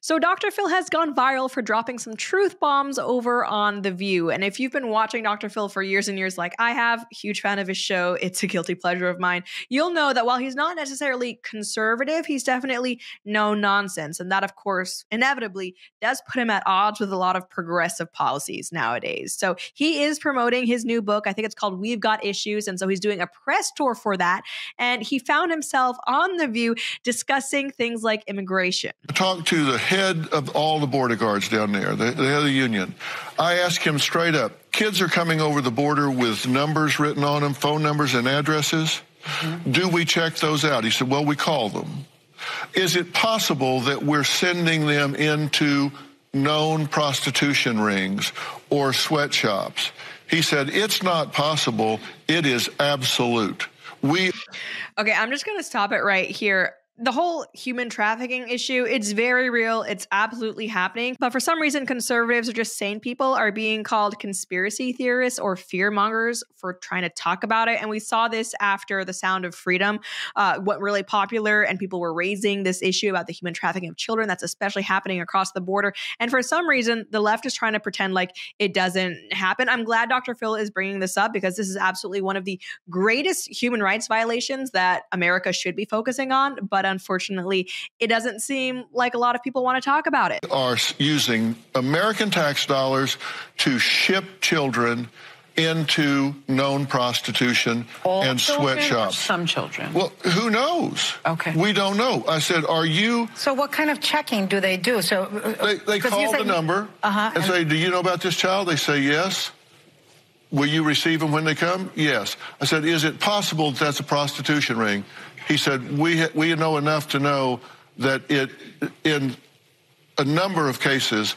So, Dr. Phil has gone viral for dropping some truth bombs over on The View. And if you've been watching Dr. Phil for years and years, like I have, huge fan of his show, it's a guilty pleasure of mine, you'll know that while he's not necessarily conservative, he's definitely no nonsense. And that, of course, inevitably does put him at odds with a lot of progressive policies nowadays. So, he is promoting his new book. I think it's called We've Got Issues. And so, he's doing a press tour for that. And he found himself on The View discussing things like immigration. Talk to the head of all the border guards down there, the, the head of the union. I asked him straight up kids are coming over the border with numbers written on them, phone numbers and addresses. Mm-hmm. Do we check those out? He said, Well, we call them. Is it possible that we're sending them into known prostitution rings or sweatshops? He said, It's not possible. It is absolute. We. Okay, I'm just going to stop it right here the whole human trafficking issue, it's very real. It's absolutely happening. But for some reason, conservatives or just sane people are being called conspiracy theorists or fear mongers for trying to talk about it. And we saw this after The Sound of Freedom uh, went really popular and people were raising this issue about the human trafficking of children. That's especially happening across the border. And for some reason, the left is trying to pretend like it doesn't happen. I'm glad Dr. Phil is bringing this up because this is absolutely one of the greatest human rights violations that America should be focusing on. But unfortunately, it doesn't seem like a lot of people want to talk about it. Are using American tax dollars to ship children into known prostitution All and sweatshops. Some children. Well, who knows? Okay. We don't know. I said, are you? So what kind of checking do they do? So uh, they, they call the number uh-huh, and, and say, do you know about this child? They say yes. Will you receive them when they come? Yes. I said, is it possible that that's a prostitution ring? He said, we, we know enough to know that it, in a number of cases,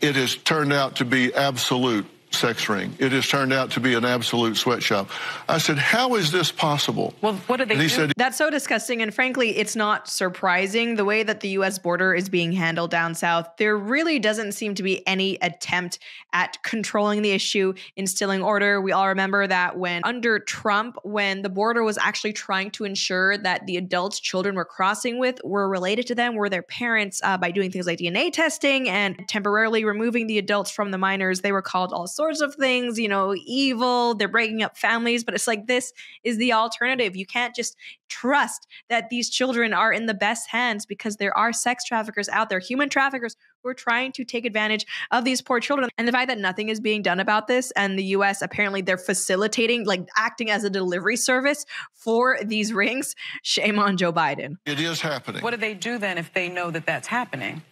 it has turned out to be absolute sex ring. It has turned out to be an absolute sweatshop. I said, How is this possible? Well, what did they and he do? Said, That's so disgusting. And frankly, it's not surprising the way that the US border is being handled down south. There really doesn't seem to be any attempt at controlling the issue, instilling order. We all remember that when under Trump, when the border was actually trying to ensure that the adults children were crossing with were related to them, were their parents uh, by doing things like DNA testing and temporarily removing the adults from the minors, they were called all sorts sorts of things, you know, evil, they're breaking up families, but it's like this is the alternative. You can't just trust that these children are in the best hands because there are sex traffickers out there, human traffickers who are trying to take advantage of these poor children. And the fact that nothing is being done about this, and the US apparently they're facilitating, like acting as a delivery service for these rings, shame on Joe Biden. It is happening. What do they do then if they know that that's happening?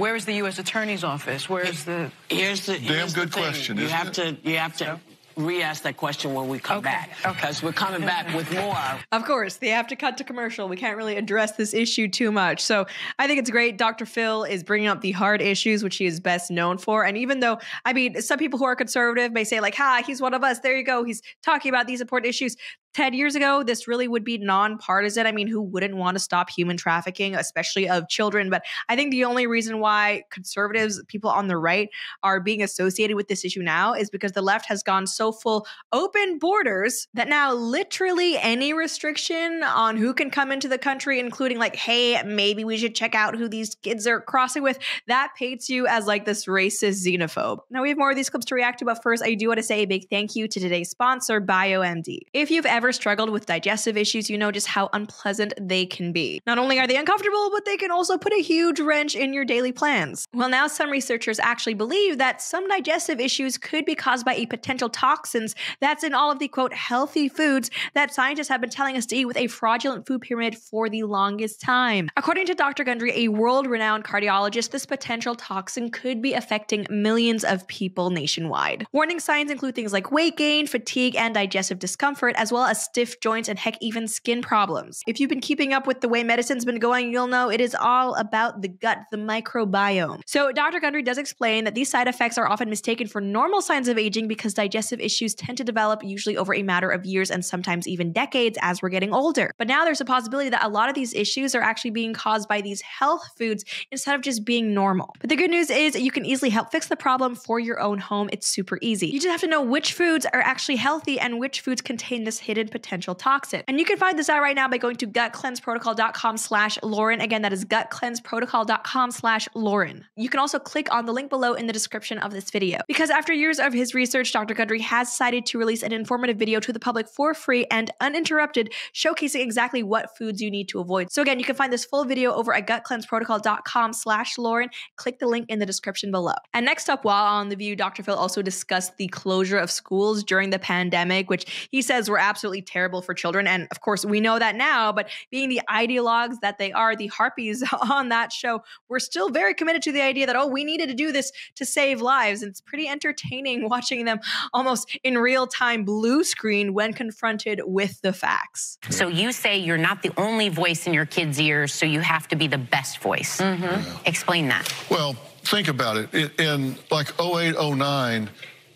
Where is the U.S. Attorney's Office? Where is the? Here's the damn here's good the question. You have it? to. You have to. So? re-ask that question when we come okay. back because we're coming back with more. Of course, they have to cut to commercial. We can't really address this issue too much. So I think it's great. Dr. Phil is bringing up the hard issues, which he is best known for. And even though, I mean, some people who are conservative may say like, "Ha, he's one of us." There you go. He's talking about these important issues. 10 years ago, this really would be nonpartisan. I mean, who wouldn't want to stop human trafficking, especially of children? But I think the only reason why conservatives, people on the right, are being associated with this issue now is because the left has gone so full open borders that now literally any restriction on who can come into the country, including like, hey, maybe we should check out who these kids are crossing with, that paints you as like this racist xenophobe. Now, we have more of these clips to react to, but first, I do want to say a big thank you to today's sponsor, BioMD. If you've ever ever struggled with digestive issues, you know just how unpleasant they can be. Not only are they uncomfortable, but they can also put a huge wrench in your daily plans. Well, now some researchers actually believe that some digestive issues could be caused by a potential toxins that's in all of the quote healthy foods that scientists have been telling us to eat with a fraudulent food pyramid for the longest time. According to Dr. Gundry, a world renowned cardiologist, this potential toxin could be affecting millions of people nationwide. Warning signs include things like weight gain, fatigue, and digestive discomfort, as well as stiff joints and heck, even skin problems. If you've been keeping up with the way medicine's been going, you'll know it is all about the gut, the microbiome. So, Dr. Gundry does explain that these side effects are often mistaken for normal signs of aging because digestive issues tend to develop usually over a matter of years and sometimes even decades as we're getting older. But now there's a possibility that a lot of these issues are actually being caused by these health foods instead of just being normal. But the good news is you can easily help fix the problem for your own home. It's super easy. You just have to know which foods are actually healthy and which foods contain this hidden hidden potential toxin. And you can find this out right now by going to gutcleanseprotocol.com slash Lauren. Again, that is gutcleanseprotocol.com slash Lauren. You can also click on the link below in the description of this video. Because after years of his research, Dr. Gundry has decided to release an informative video to the public for free and uninterrupted, showcasing exactly what foods you need to avoid. So again, you can find this full video over at gutcleanseprotocol.com slash Lauren. Click the link in the description below. And next up, while on The View, Dr. Phil also discussed the closure of schools during the pandemic, which he says were absolutely terrible for children. And of course, we know that now, but being the ideologues that they are, the harpies on that show, we're still very committed to the idea that, oh, we needed to do this to save lives. And it's pretty entertaining watching them almost in real time blue screen when confronted with the facts. So you say you're not the only voice in your kids' ears, so you have to be the best voice. Mm-hmm. Explain that. Well, think about it. In, in like 08, 09,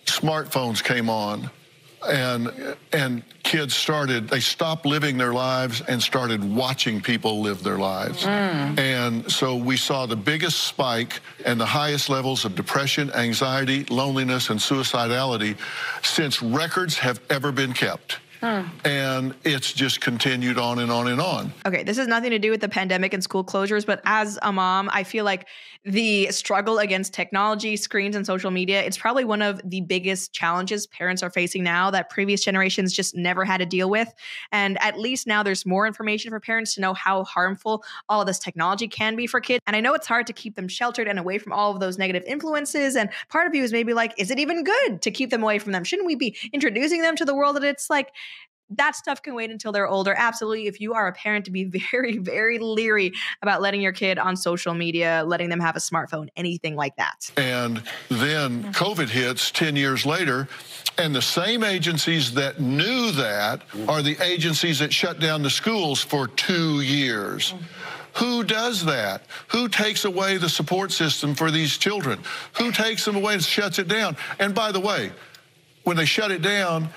smartphones came on and and kids started they stopped living their lives and started watching people live their lives mm. and so we saw the biggest spike and the highest levels of depression anxiety loneliness and suicidality since records have ever been kept Hmm. And it's just continued on and on and on. Okay, this has nothing to do with the pandemic and school closures, but as a mom, I feel like the struggle against technology, screens, and social media, it's probably one of the biggest challenges parents are facing now that previous generations just never had to deal with. And at least now there's more information for parents to know how harmful all of this technology can be for kids. And I know it's hard to keep them sheltered and away from all of those negative influences. And part of you is maybe like, is it even good to keep them away from them? Shouldn't we be introducing them to the world that it's like, that stuff can wait until they're older. Absolutely. If you are a parent, to be very, very leery about letting your kid on social media, letting them have a smartphone, anything like that. And then mm-hmm. COVID hits 10 years later, and the same agencies that knew that are the agencies that shut down the schools for two years. Mm-hmm. Who does that? Who takes away the support system for these children? Who takes them away and shuts it down? And by the way, when they shut it down,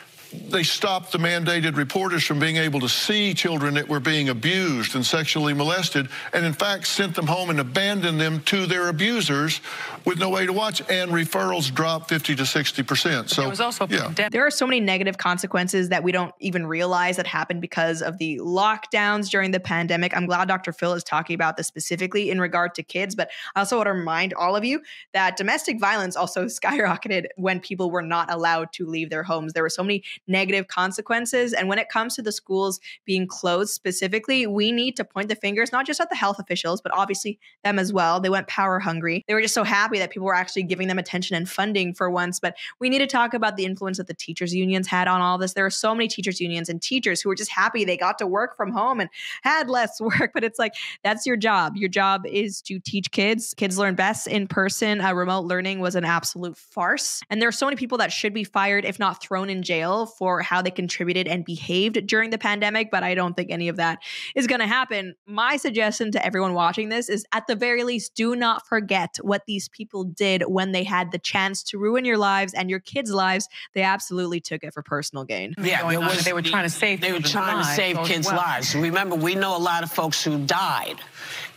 they stopped the mandated reporters from being able to see children that were being abused and sexually molested, and in fact sent them home and abandoned them to their abusers with no way to watch. And referrals dropped 50 to 60 percent. So there was also yeah. there are so many negative consequences that we don't even realize that happened because of the lockdowns during the pandemic. I'm glad Dr. Phil is talking about this specifically in regard to kids, but I also want to remind all of you that domestic violence also skyrocketed when people were not allowed to leave their homes. There were so many negative consequences. And when it comes to the schools being closed specifically, we need to point the fingers not just at the health officials, but obviously them as well. They went power hungry. They were just so happy that people were actually giving them attention and funding for once. But we need to talk about the influence that the teachers' unions had on all this. There are so many teachers' unions and teachers who were just happy they got to work from home and had less work. But it's like, that's your job. Your job is to teach kids. Kids learn best in person. Uh, remote learning was an absolute farce. And there are so many people that should be fired, if not thrown in jail, for how they contributed and behaved during the pandemic, but I don't think any of that is going to happen. My suggestion to everyone watching this is at the very least, do not forget what these people did when they had the chance to ruin your lives and your kids' lives. They absolutely took it for personal gain. Yeah, was, they were trying to save. They were trying to save kids' well. lives. Remember, we know a lot of folks who died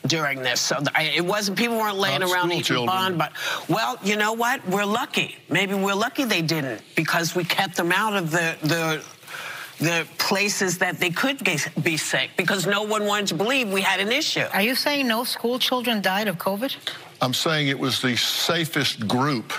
during this. So it wasn't people weren't laying Not around eating children. bond, but well, you know what? We're lucky. Maybe we're lucky they didn't because we kept them out of the the the places that they could be sick because no one wanted to believe we had an issue. Are you saying no school children died of COVID? I'm saying it was the safest group.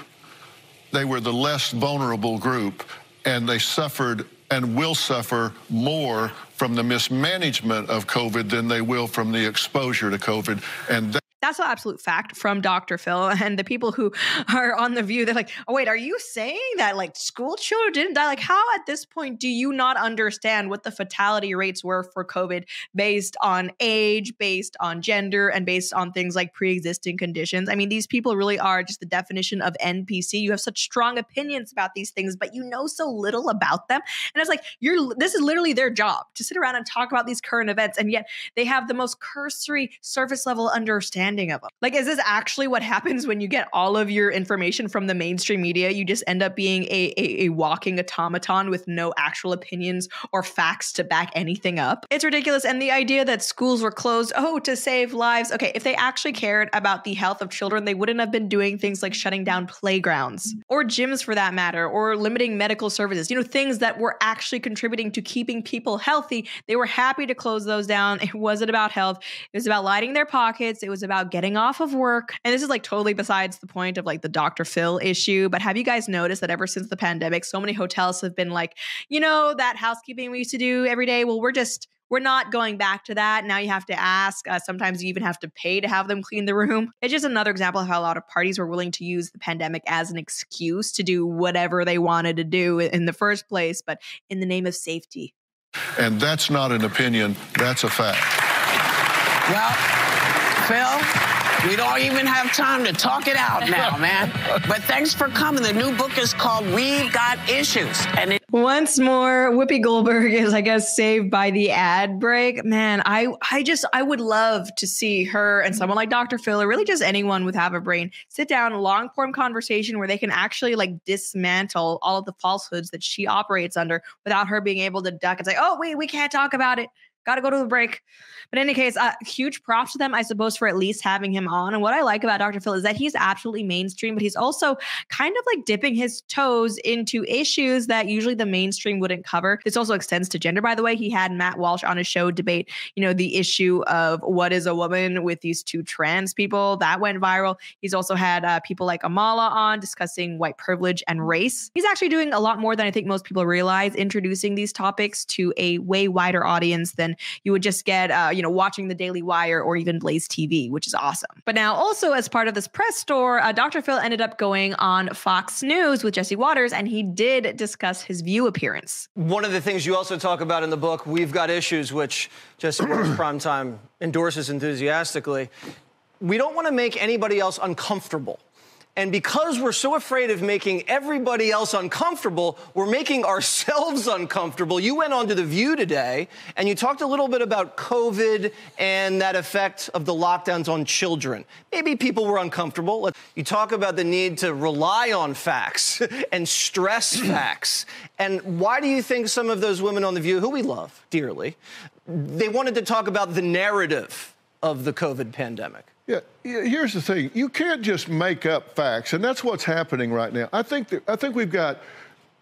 They were the less vulnerable group, and they suffered and will suffer more from the mismanagement of COVID than they will from the exposure to COVID. And that's an absolute fact from Dr. Phil. And the people who are on the view, they're like, oh, wait, are you saying that like school children didn't die? Like, how at this point do you not understand what the fatality rates were for COVID based on age, based on gender, and based on things like pre existing conditions? I mean, these people really are just the definition of NPC. You have such strong opinions about these things, but you know so little about them. And it's like, you're, this is literally their job to sit around and talk about these current events. And yet they have the most cursory surface level understanding understanding of them. Like, is this actually what happens when you get all of your information from the mainstream media? You just end up being a, a, a walking automaton with no actual opinions or facts to back anything up. It's ridiculous. And the idea that schools were closed, oh, to save lives. Okay, if they actually cared about the health of children, they wouldn't have been doing things like shutting down playgrounds or gyms for that matter, or limiting medical services, you know, things that were actually contributing to keeping people healthy. They were happy to close those down. It wasn't about health, it was about lighting their pockets, it was about getting off of work. And this is like totally besides the point of like the Dr. Phil issue. But have you guys noticed that ever since the pandemic, so many hotels have been like, you know, that housekeeping we used to do every day? Well, we're just we're not going back to that. Now you have to ask. Uh, sometimes you even have to pay to have them clean the room. It's just another example of how a lot of parties were willing to use the pandemic as an excuse to do whatever they wanted to do in the first place, but in the name of safety. And that's not an opinion, that's a fact. Well, Phil, we don't even have time to talk it out now, man. But thanks for coming. The new book is called We've Got Issues. And it- once more, Whoopi Goldberg is, I guess, saved by the ad break. Man, I I just I would love to see her and someone like Dr. Phil or really just anyone with have a brain sit down, long form conversation where they can actually like dismantle all of the falsehoods that she operates under without her being able to duck and say, oh, wait, we can't talk about it. Got to go to the break. But in any case, uh, huge props to them, I suppose, for at least having him on. And what I like about Dr. Phil is that he's absolutely mainstream, but he's also kind of like dipping his toes into issues that usually the mainstream wouldn't cover. This also extends to gender, by the way. He had Matt Walsh on his show debate, you know, the issue of what is a woman with these two trans people. That went viral. He's also had uh, people like Amala on discussing white privilege and race. He's actually doing a lot more than I think most people realize, introducing these topics to a way wider audience than you would just get, uh, you know, watching the Daily Wire or even Blaze TV, which is awesome. But now, also as part of this press tour, uh, Dr. Phil ended up going on Fox News with Jesse Watters, and he did discuss his View appearance. One of the things you also talk about in the book, We've Got Issues, which Jesse Watters Primetime endorses enthusiastically. We don't want to make anybody else uncomfortable. And because we're so afraid of making everybody else uncomfortable, we're making ourselves uncomfortable. You went on to The View today and you talked a little bit about COVID and that effect of the lockdowns on children. Maybe people were uncomfortable. You talk about the need to rely on facts and stress facts. And why do you think some of those women on The View, who we love dearly, they wanted to talk about the narrative of the COVID pandemic? Yeah, here's the thing: you can't just make up facts, and that's what's happening right now. I think that I think we've got.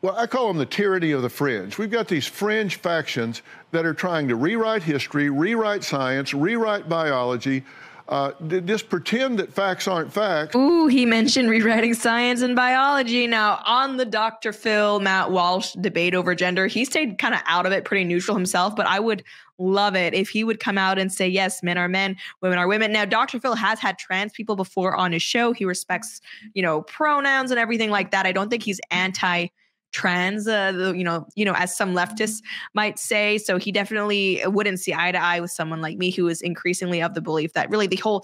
Well, I call them the tyranny of the fringe. We've got these fringe factions that are trying to rewrite history, rewrite science, rewrite biology, uh, just pretend that facts aren't facts. Ooh, he mentioned rewriting science and biology. Now, on the Dr. Phil, Matt Walsh debate over gender, he stayed kind of out of it, pretty neutral himself, but I would love it if he would come out and say, yes, men are men, women are women. Now, Dr. Phil has had trans people before on his show. He respects, you know, pronouns and everything like that. I don't think he's anti trans uh, you know you know as some leftists might say. So he definitely wouldn't see eye to eye with someone like me who is increasingly of the belief that really the whole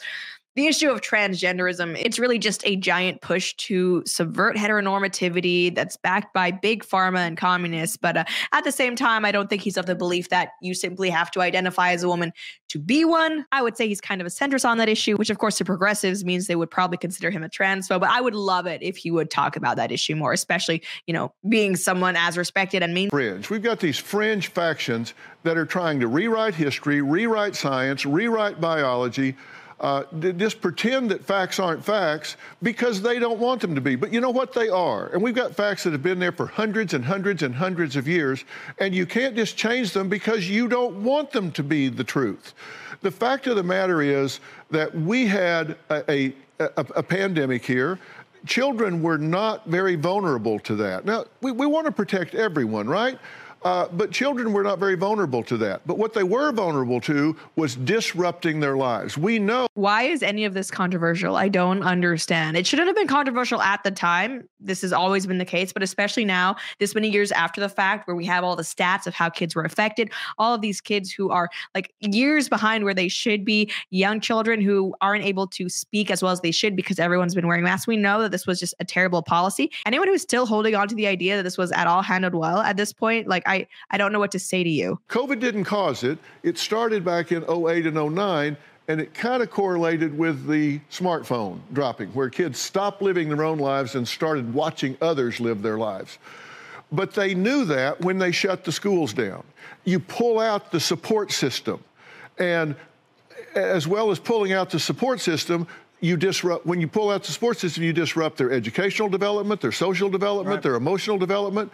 the issue of transgenderism, it's really just a giant push to subvert heteronormativity that's backed by big pharma and communists. But uh, at the same time, I don't think he's of the belief that you simply have to identify as a woman to be one. I would say he's kind of a centrist on that issue, which of course to progressives means they would probably consider him a transphobe. But I would love it if he would talk about that issue more, especially, you know, being someone as respected and mean. Fringe. We've got these fringe factions that are trying to rewrite history, rewrite science, rewrite biology uh, just pretend that facts aren't facts because they don't want them to be. But you know what? They are. And we've got facts that have been there for hundreds and hundreds and hundreds of years, and you can't just change them because you don't want them to be the truth. The fact of the matter is that we had a, a, a, a pandemic here children were not very vulnerable to that. Now, we, we want to protect everyone, right? Uh, but children were not very vulnerable to that. But what they were vulnerable to was disrupting their lives. We know. Why is any of this controversial? I don't understand. It shouldn't have been controversial at the time. This has always been the case, but especially now, this many years after the fact, where we have all the stats of how kids were affected, all of these kids who are like years behind where they should be, young children who aren't able to speak as well as they should because everyone's been wearing masks. We know that this was just a terrible policy. Anyone who's still holding on to the idea that this was at all handled well at this point, like I I, don't know what to say to you. COVID didn't cause it. It started back in 08 and 09 And it kind of correlated with the smartphone dropping, where kids stopped living their own lives and started watching others live their lives. But they knew that when they shut the schools down. You pull out the support system. And as well as pulling out the support system, you disrupt when you pull out the support system, you disrupt their educational development, their social development, right. their emotional development,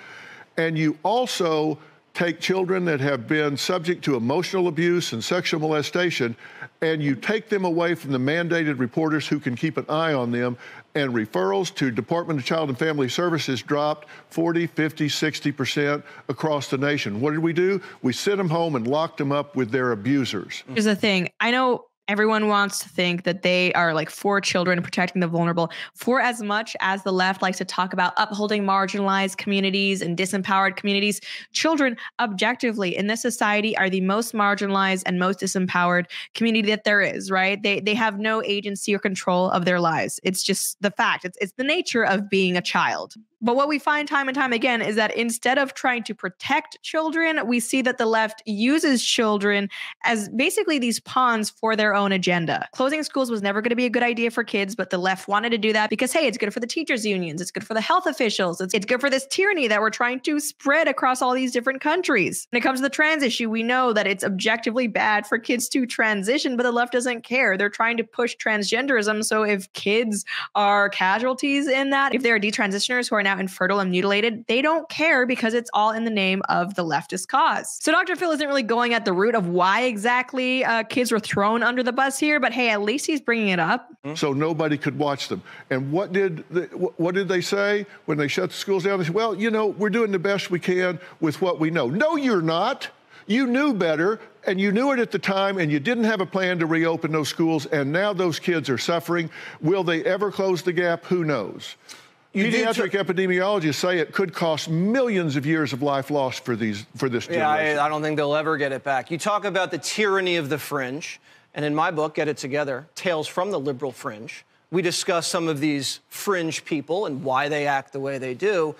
and you also take children that have been subject to emotional abuse and sexual molestation and you take them away from the mandated reporters who can keep an eye on them and referrals to department of child and family services dropped 40 50 60% across the nation. What did we do? We sent them home and locked them up with their abusers. Here's the thing. I know Everyone wants to think that they are like for children, protecting the vulnerable, for as much as the left likes to talk about upholding marginalized communities and disempowered communities. Children, objectively, in this society, are the most marginalized and most disempowered community that there is, right? They, they have no agency or control of their lives. It's just the fact, it's, it's the nature of being a child. But what we find time and time again is that instead of trying to protect children, we see that the left uses children as basically these pawns for their own agenda. Closing schools was never going to be a good idea for kids, but the left wanted to do that because, hey, it's good for the teachers' unions, it's good for the health officials, it's, it's good for this tyranny that we're trying to spread across all these different countries. When it comes to the trans issue, we know that it's objectively bad for kids to transition, but the left doesn't care. They're trying to push transgenderism. So if kids are casualties in that, if there are detransitioners who are now infertile and mutilated, they don't care because it's all in the name of the leftist cause. So Dr. Phil isn't really going at the root of why exactly uh, kids were thrown under the bus here, but hey, at least he's bringing it up. So nobody could watch them. And what did the, what did they say when they shut the schools down? They said, "Well, you know, we're doing the best we can with what we know." No, you're not. You knew better, and you knew it at the time, and you didn't have a plan to reopen those schools, and now those kids are suffering. Will they ever close the gap? Who knows? Pediatric epidemiologists say it could cost millions of years of life lost for these for this generation. Yeah, I, I don't think they'll ever get it back. You talk about the tyranny of the fringe, and in my book, Get It Together, Tales from the Liberal Fringe, we discuss some of these fringe people and why they act the way they do.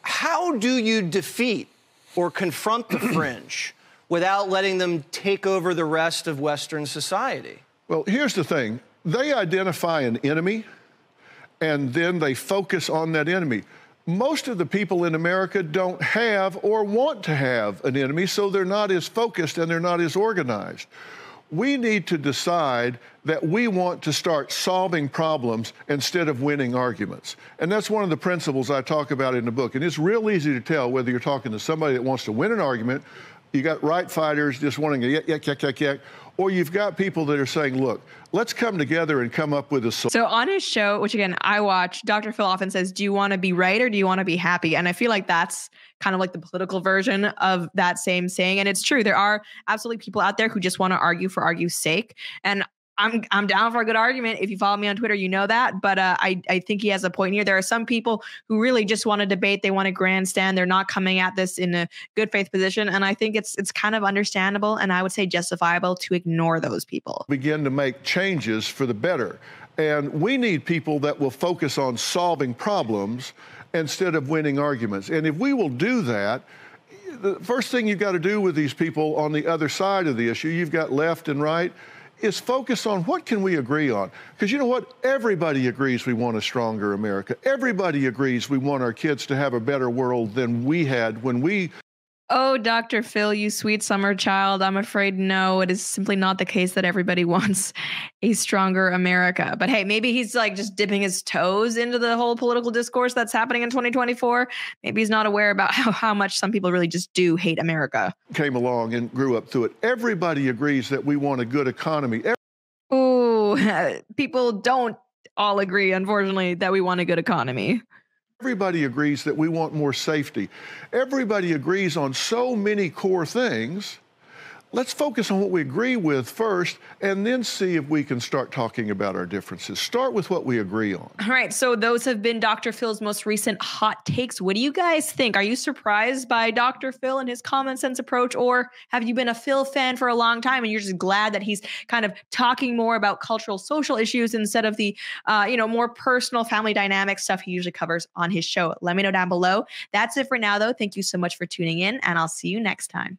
How do you defeat or confront the fringe without letting them take over the rest of Western society? Well, here's the thing. They identify an enemy and then they focus on that enemy. Most of the people in America don't have or want to have an enemy, so they're not as focused and they're not as organized. We need to decide that we want to start solving problems instead of winning arguments. And that's one of the principles I talk about in the book. And it's real easy to tell whether you're talking to somebody that wants to win an argument, you got right fighters just wanting to yak, yak, yak, yak, yak, or you've got people that are saying, look, let's come together and come up with a solution. So on his show, which again I watch, Dr. Phil often says, Do you want to be right or do you want to be happy? And I feel like that's kind of like the political version of that same saying. And it's true. There are absolutely people out there who just want to argue for argue's sake. And I'm I'm down for a good argument. If you follow me on Twitter, you know that. But uh, I I think he has a point here. There are some people who really just want to debate. They want to grandstand. They're not coming at this in a good faith position, and I think it's it's kind of understandable and I would say justifiable to ignore those people. Begin to make changes for the better, and we need people that will focus on solving problems instead of winning arguments. And if we will do that the first thing you've got to do with these people on the other side of the issue, you've got left and right is focus on what can we agree on. Because you know what? Everybody agrees we want a stronger America. Everybody agrees we want our kids to have a better world than we had when we Oh, Dr. Phil, you sweet summer child. I'm afraid no, it is simply not the case that everybody wants a stronger America. But hey, maybe he's like just dipping his toes into the whole political discourse that's happening in 2024. Maybe he's not aware about how, how much some people really just do hate America. Came along and grew up through it. Everybody agrees that we want a good economy. oh, people don't all agree, unfortunately, that we want a good economy. Everybody agrees that we want more safety. Everybody agrees on so many core things let's focus on what we agree with first and then see if we can start talking about our differences. Start with what we agree on. All right. So, those have been Dr. Phil's most recent hot takes. What do you guys think? Are you surprised by Dr. Phil and his common sense approach, or have you been a Phil fan for a long time and you're just glad that he's kind of talking more about cultural, social issues instead of the, uh, you know, more personal family dynamic stuff he usually covers on his show? Let me know down below. That's it for now, though. Thank you so much for tuning in, and I'll see you next time.